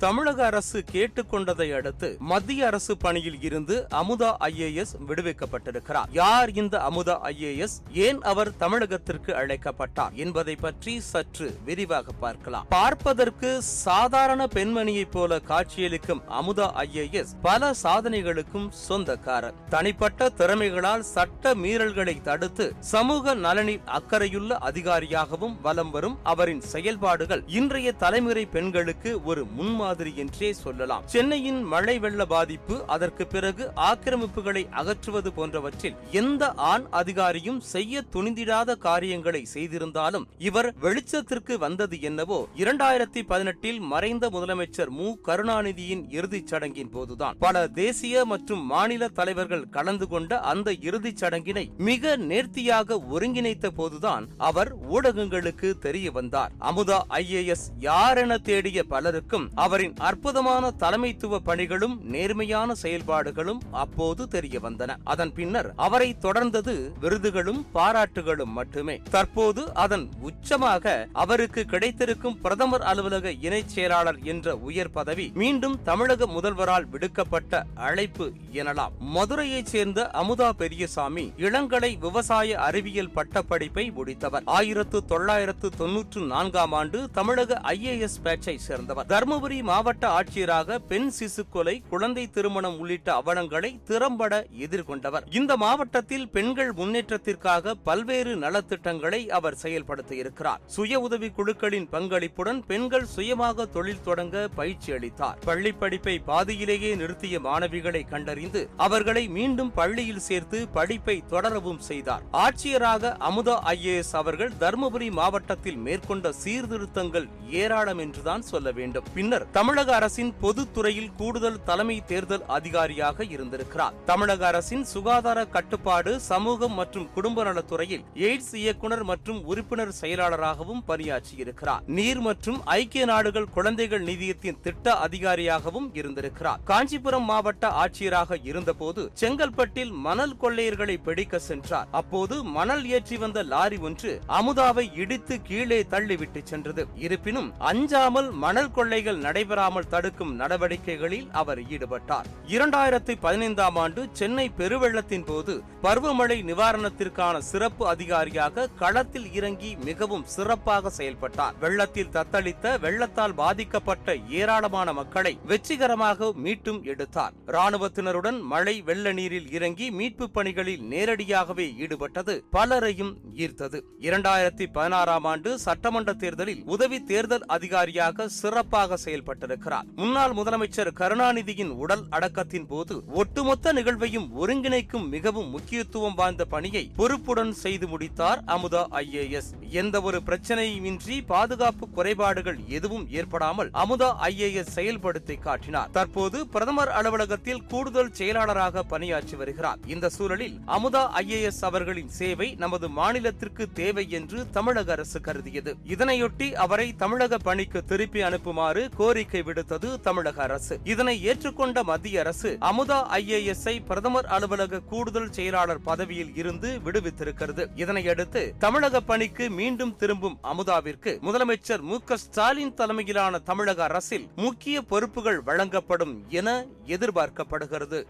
தமிழக அரசு கேட்டுக்கொண்டதை அடுத்து மத்திய அரசு பணியில் இருந்து அமுதா ஐஏஎஸ் விடுவிக்கப்பட்டிருக்கிறார். யார் இந்த அமுதா ஐஏஎஸ்? ஏன் அவர் தமிழகத்திற்கு அழைக்கப்பட்டார் என்பதை பற்றி சற்று விரிவாக பார்க்கலாம். பார்ப்பதற்கு சாதாரண பெண்மணியைப் போல காட்சியளிக்கும் அமுதா ஐஏஎஸ் பல சாதனைகளுக்கும் சொந்தக்காரர். தனிப்பட்ட திறமைகளால் சட்ட மீறல்களை தடுத்து சமூக நலனில் அக்கறையுள்ள அதிகாரியாகவும் வலம் வரும் அவரின் செயல்பாடுகள் இன்றைய தலைமுறை பெண்களுக்கு ஒரு முன்மாதிரி என்றே சொல்லலாம். சென்னையின் மழை வெள்ள பாதிப்பு அதற்கு பிறகு ஆக்கிரமிப்புகளை அகற்றுவது போன்றவற்றில் எந்த ஆண் அதிகாரியும் செய்ய துணிந்திடாத காரியங்களை செய்திருந்தாலும் இவர் வெளிச்சத்திற்கு வந்தது என்னவோ இரண்டாயிரத்தி பதினெட்டில் மறைந்த முதலமைச்சர் மு. கருணாநிதியின் இறுதிச் சடங்கின் போதுதான். பல தேசிய மற்றும் மாநில தலைவர்கள் கலந்து கொண்ட அந்த இறுதிச் சடங்கினை மிக நேர்த்தியாக ஒருங்கிணைத்த போதுதான் அவர் ஊடகங்களுக்கு தெரிய வந்தார். அமுதா ஐஏஎஸ் யாரென தேடிய பலருக்கும் அவர் அவரின் அற்புதமான தலைமைத்துவ பணிகளும் நேர்மையான செயல்பாடுகளும் அப்போது தெரிய வந்தன. அதன் பின்னர் அவரை தொடர்ந்தது விருதுகளும் பாராட்டுகளும் மட்டுமே. தற்போது அதன் உச்சமாக அவருக்கு கிடைத்திருக்கும் பிரதமர் அலுவலக இணைச் செயலாளர் என்ற உயர் பதவி மீண்டும் தமிழக முதல்வரால் விடுக்கப்பட்ட அழைப்பு எனலாம். மதுரையைச் சேர்ந்த அமுதா பெரியசாமி இளங்கலை விவசாய அறிவியல் பட்டப்படிப்பை முடித்தவர். ஆயிரத்து தொள்ளாயிரத்து தொன்னூற்று நான்காம் ஆண்டு தமிழக ஐஏஎஸ் பேட்சை சேர்ந்தவர். தருமபுரி மாவட்ட ஆட்சியராக பெண் சிசு கொலை குழந்தை திருமணம் உள்ளிட்ட அவலங்களை திறம்பட எதிர்கொண்டவர். இந்த மாவட்டத்தில் பெண்கள் முன்னேற்றத்திற்காக பல்வேறு நலத்திட்டங்களை அவர் செயல்படுத்தியிருக்கிறார். சுய உதவி குழுக்களின் பங்களிப்புடன் பெண்கள் சுயமாக தொழில் தொடங்க பயிற்சி அளித்தார். பள்ளி படிப்பை பாதியிலேயே நிறுத்திய மாணவிகளை கண்டறிந்து அவர்களை மீண்டும் பள்ளியில் சேர்த்து படிப்பை தொடரவும் செய்தார். ஆட்சியராக அமுதா ஐஏஎஸ் அவர்கள் தருமபுரி மாவட்டத்தில் மேற்கொண்ட சீர்திருத்தங்கள் ஏராளம் என்றுதான் சொல்ல வேண்டும். பின்னர் தமிழக அரசின் பொதுத்துறையில் கூடுதல் தலைமை தேர்தல் அதிகாரியாக இருந்திருக்கிறார். தமிழக அரசின் சுகாதார கட்டுப்பாடு சமூகம் மற்றும் குடும்ப நலத்துறையில் எய்ட்ஸ் இயக்குனர் மற்றும் உறுப்பினர் செயலாளராகவும் பணியாற்றியிருக்கிறார். நீர் மற்றும் ஐக்கிய நாடுகள் குழந்தைகள் நிதியத்தின் திட்ட அதிகாரியாகவும் இருந்திருக்கிறார். காஞ்சிபுரம் மாவட்ட ஆட்சியராக இருந்தபோது செங்கல்பட்டில் மணல் கொள்ளையர்களை பிடிக்க சென்றார். அப்போது மணல் ஏற்றி வந்த லாரி ஒன்று அமுதாவை இடித்து கீழே தள்ளிவிட்டு சென்றது. இருப்பினும் அஞ்சாமல் மணல் கொள்ளைகள் நடை நடைபெறாமல் தடுக்கும் நடவடிக்கைகளில் அவர் ஈடுபட்டார். இரண்டாயிரத்தி பதினைந்தாம் ஆண்டு சென்னை பெருவெள்ளத்தின் போது பருவமழை நிவாரணத்திற்கான சிறப்பு அதிகாரியாக களத்தில் இறங்கி மிகவும் சிறப்பாக செயல்பட்டார். வெள்ளத்தில் தத்தளித்த வெள்ளத்தால் பாதிக்கப்பட்ட ஏராளமான மக்களை வெற்றிகரமாக மீட்டும் எடுத்தார். ராணுவத்தினருடன் மழை வெள்ள நீரில் இறங்கி மீட்பு பணிகளில் நேரடியாகவே ஈடுபட்டது பலரையும் ஈர்த்தது. இரண்டாயிரத்தி பதினாறாம் ஆண்டு சட்டமன்ற தேர்தலில் உதவி தேர்தல் அதிகாரியாக சிறப்பாக செய்யப்பட்டிருக்கிறார் முன்னாள் முதலமைச்சர் கருணாநிதியின் உடல் அடக்கத்தின் போது ஒட்டுமொத்த நிகழ்வையும் ஒருங்கிணைக்கும் மிகவும் முக்கியத்துவம் வாய்ந்த பணியை பொறுப்புடன் செய்து முடித்தார் அமுதா ஐஏஎஸ். எந்த ஒரு பிரச்சனையுமின்றி பாதுகாப்பு குறைபாடுகள் எதுவும் ஏற்படாமல் அமுதா ஐஏஎஸ் செயல்படுத்தி காட்டினார். தற்போது பிரதமர் அலுவலகத்தில் கூடுதல் செயலாளராக பணியாற்றி வருகிறார். இந்த சூழலில் அமுதா ஐஏஎஸ் அவர்களின் சேவை நமது மாநிலத்திற்கு தேவை என்று தமிழக அரசு கருதியது. இதனையொட்டி அவரை தமிழக பணிக்கு திருப்பி அனுப்புமாறு கோரிக்கை விடுத்தது தமிழக அரசு. இதனை ஏற்றுக்கொண்ட மத்திய அரசு அமுதா ஐஏஎஸ் ஐ பிரதமர் அலுவலக கூடுதல் செயலாளர் பதவியில் இருந்து விடுவித்திருக்கிறது. இதனையடுத்து தமிழக பணிக்கு மீண்டும் திரும்பும் அமுதாவிற்கு முதலமைச்சர் மு க ஸ்டாலின் தலைமையிலான தமிழக அரசில் முக்கிய பொறுப்புகள் வழங்கப்படும் என எதிர்பார்க்கப்படுகிறது.